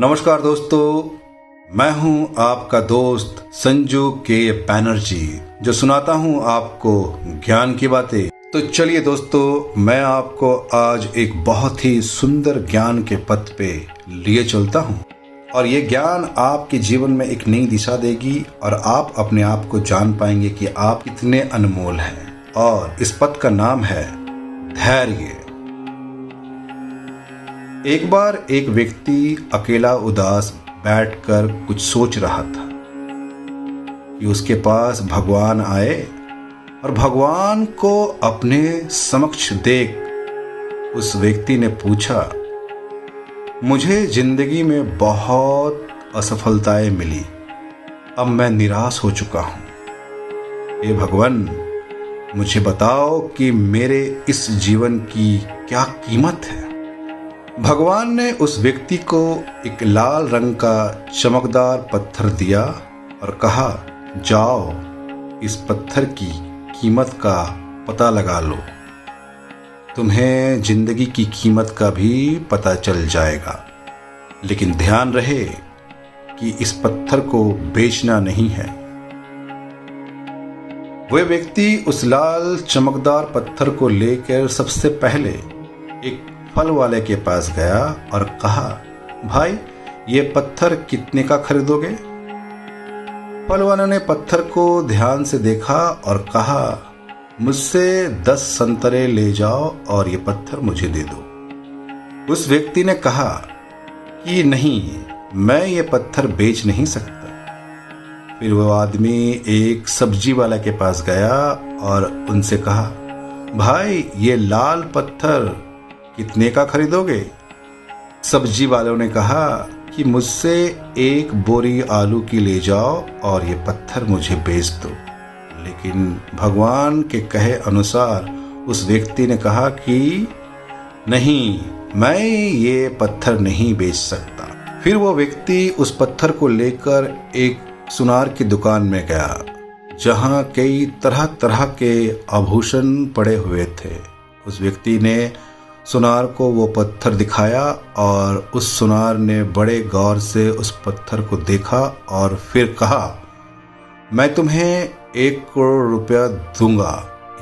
नमस्कार दोस्तों, मैं हूँ आपका दोस्त संजू के बैनर्जी, जो सुनाता हूँ आपको ज्ञान की बातें। तो चलिए दोस्तों, मैं आपको आज एक बहुत ही सुंदर ज्ञान के पथ पे लिए चलता हूँ। और ये ज्ञान आपके जीवन में एक नई दिशा देगी और आप अपने आप को जान पाएँगे कि आप कितने अनमोल हैं। और इस पथ का नाम है धैर्य। एक बार एक व्यक्ति अकेला उदास बैठकर कुछ सोच रहा था कि उसके पास भगवान आए और भगवान को अपने समक्ष देख उस व्यक्ति ने पूछा, मुझे ज़िंदगी में बहुत असफलताएँ मिली। अब मैं निराश हो चुका हूँ। ये भगवान, मुझे बताओ कि मेरे इस जीवन की क्या कीमत है? भगवान ने उस व्यक्ति को एक लाल रंग का चमकदार पत्थर दिया और कहा, जाओ, इस पत्थर की कीमत का पता लगा लो। तुम्हें ज़िंदगी की कीमत का भी पता चल जाएगा। लेकिन ध्यान रहे कि इस पत्थर को बेचना नहीं है। वह व्यक्ति उस लाल चमकदार पत्थर को लेकर सबसे पहले एक फल वाले के पास गया और कहा, भाई, ये पत्थर कितने का खरीदोगे? फल वाले ने पत्थर को ध्यान से देखा और कहा, मुझसे दस संतरे ले जाओ और ये पत्थर मुझे दे दो। उस व्यक्ति ने कहा, कि नहीं, मैं ये पत्थर बेच नहीं सकता। फिर वो आदमी एक सब्ज़ी वाला के पास गया और उनसे कहा, भाई, ये लाल पत्थर कितने का खरीदोगे? सब्ज़ी वालों ने कहा कि मुझसे एक बोरी आलू की ले जाओ और ये पत्थर मुझे बेच दो। लेकिन भगवान के कहे अनुसार उस व्यक्ति ने कहा कि, नहीं, मैं ये पत्थर नहीं बेच सकता। फिर वो व्यक्ति उस पत्थर को लेकर एक सुनार की दुकान में गया, जहाँ कई तरह तरह के आभूषण पड़े हुए थे। उस व्यक्ति ने सुनार को वो पत्थर दिखाया और उस सुनार ने बड़े गौर से उस पत्थर को देखा और फिर कहा, मैं तुम्हें एक करोड़ रुपया दूँगा,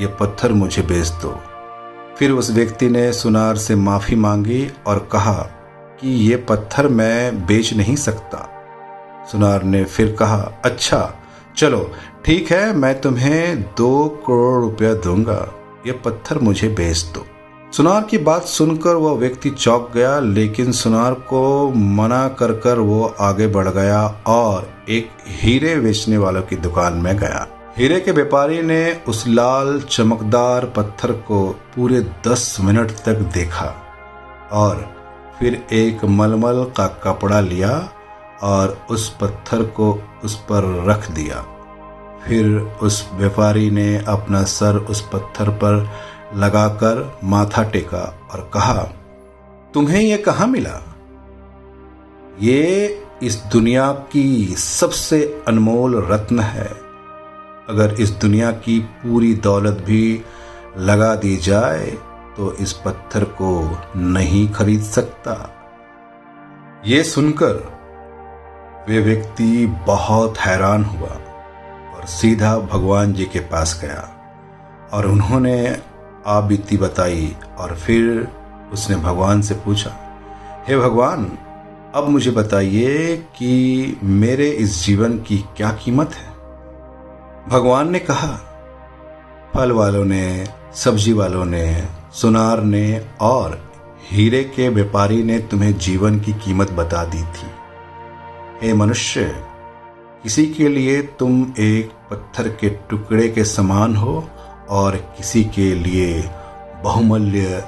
ये पत्थर मुझे बेच दो। फिर उस व्यक्ति ने सुनार से माफ़ी मांगी और कहा कि ये पत्थर मैं बेच नहीं सकता। सुनार ने फिर कहा अच्छा चलो, ठीक है, मैं तुम्हें दो करोड़ रुपया दूँगा, ये पत्थर मुझे बेच दो। सुनार की बात सुनकर वह व्यक्ति चौंक गया, लेकिन सुनार को मना कर कर वो आगे बढ़ गया और एक हीरे बेचने वालों की दुकान में गया। हीरे के व्यापारी ने उस लाल चमकदार पत्थर को पूरे दस मिनट तक देखा और फिर एक मलमल का कपड़ा लिया और उस पत्थर को उस पर रख दिया। फिर उस व्यापारी ने अपना सर उस पत्थर पर लगाकर माथा टेका और कहा, तुम्हें यह कहा मिला? ये इस दुनिया की सबसे अनमोल रत्न है। अगर इस दुनिया की पूरी दौलत भी लगा दी जाए तो इस पत्थर को नहीं खरीद सकता। ये सुनकर वे व्यक्ति बहुत हैरान हुआ और सीधा भगवान जी के पास गया और उन्होंने आप बीती बताई और फिर उसने भगवान से पूछा, हे भगवान, अब मुझे बताइए कि मेरे इस जीवन की क्या कीमत है? भगवान ने कहा, फल वालों ने, सब्ज़ी वालों ने, सुनार ने और हीरे के व्यापारी ने तुम्हें जीवन की कीमत बता दी थी। हे मनुष्य, किसी के लिए तुम एक पत्थर के टुकड़े के समान हो और किसी के लिए बहुमूल्य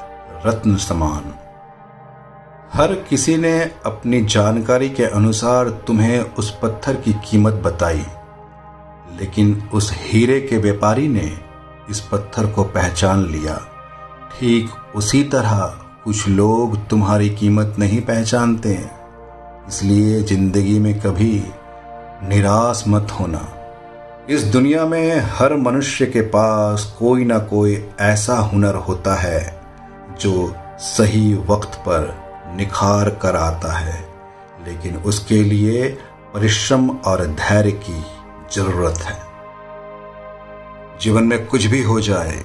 रत्न समान। हर किसी ने अपनी जानकारी के अनुसार तुम्हें उस पत्थर की कीमत बताई, लेकिन उस हीरे के व्यापारी ने इस पत्थर को पहचान लिया। ठीक उसी तरह कुछ लोग तुम्हारी कीमत नहीं पहचानते, इसलिए ज़िंदगी में कभी निराश मत होना। इस दुनिया में हर मनुष्य के पास कोई ना कोई ऐसा हुनर होता है जो सही वक्त पर निखार कर आता है, लेकिन उसके लिए परिश्रम और धैर्य की ज़रूरत है। जीवन में कुछ भी हो जाए,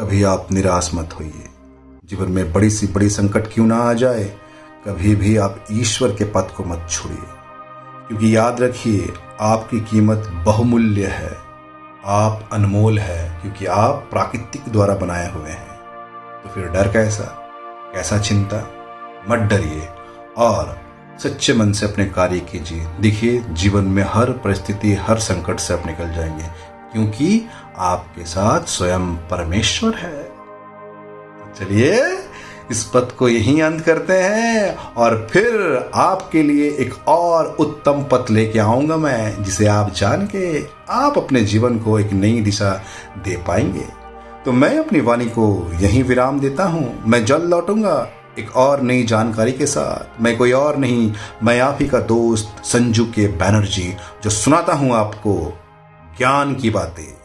कभी आप निराश मत होइए। जीवन में बड़ी सी बड़ी संकट क्यों ना आ जाए, कभी भी आप ईश्वर के पद को मत छोड़िए। क्योंकि याद रखिए, आपकी कीमत बहुमूल्य है। आप अनमोल है क्योंकि आप प्राकृतिक द्वारा बनाए हुए हैं। तो फिर डर कैसा? कैसा चिंता? मत डरिए और सच्चे मन से अपने कार्य कीजिए। देखिए, जीवन में हर परिस्थिति, हर संकट से आप निकल जाएँगे क्योंकि आपके साथ स्वयं परमेश्वर है। चलिए इस पद को यहीं अंत करते हैं और फिर आपके लिए एक और उत्तम पद लेके आऊँगा मैं, जिसे आप जान के आप अपने जीवन को एक नई दिशा दे पाएँगे। तो मैं अपनी वाणी को यहीं विराम देता हूँ। मैं जल्द लौटूँगा एक और नई जानकारी के साथ। मैं कोई और नहीं, मैं आप ही का दोस्त संजू के बैनर्जी, जो सुनाता हूँ आपको ज्ञान की बातें।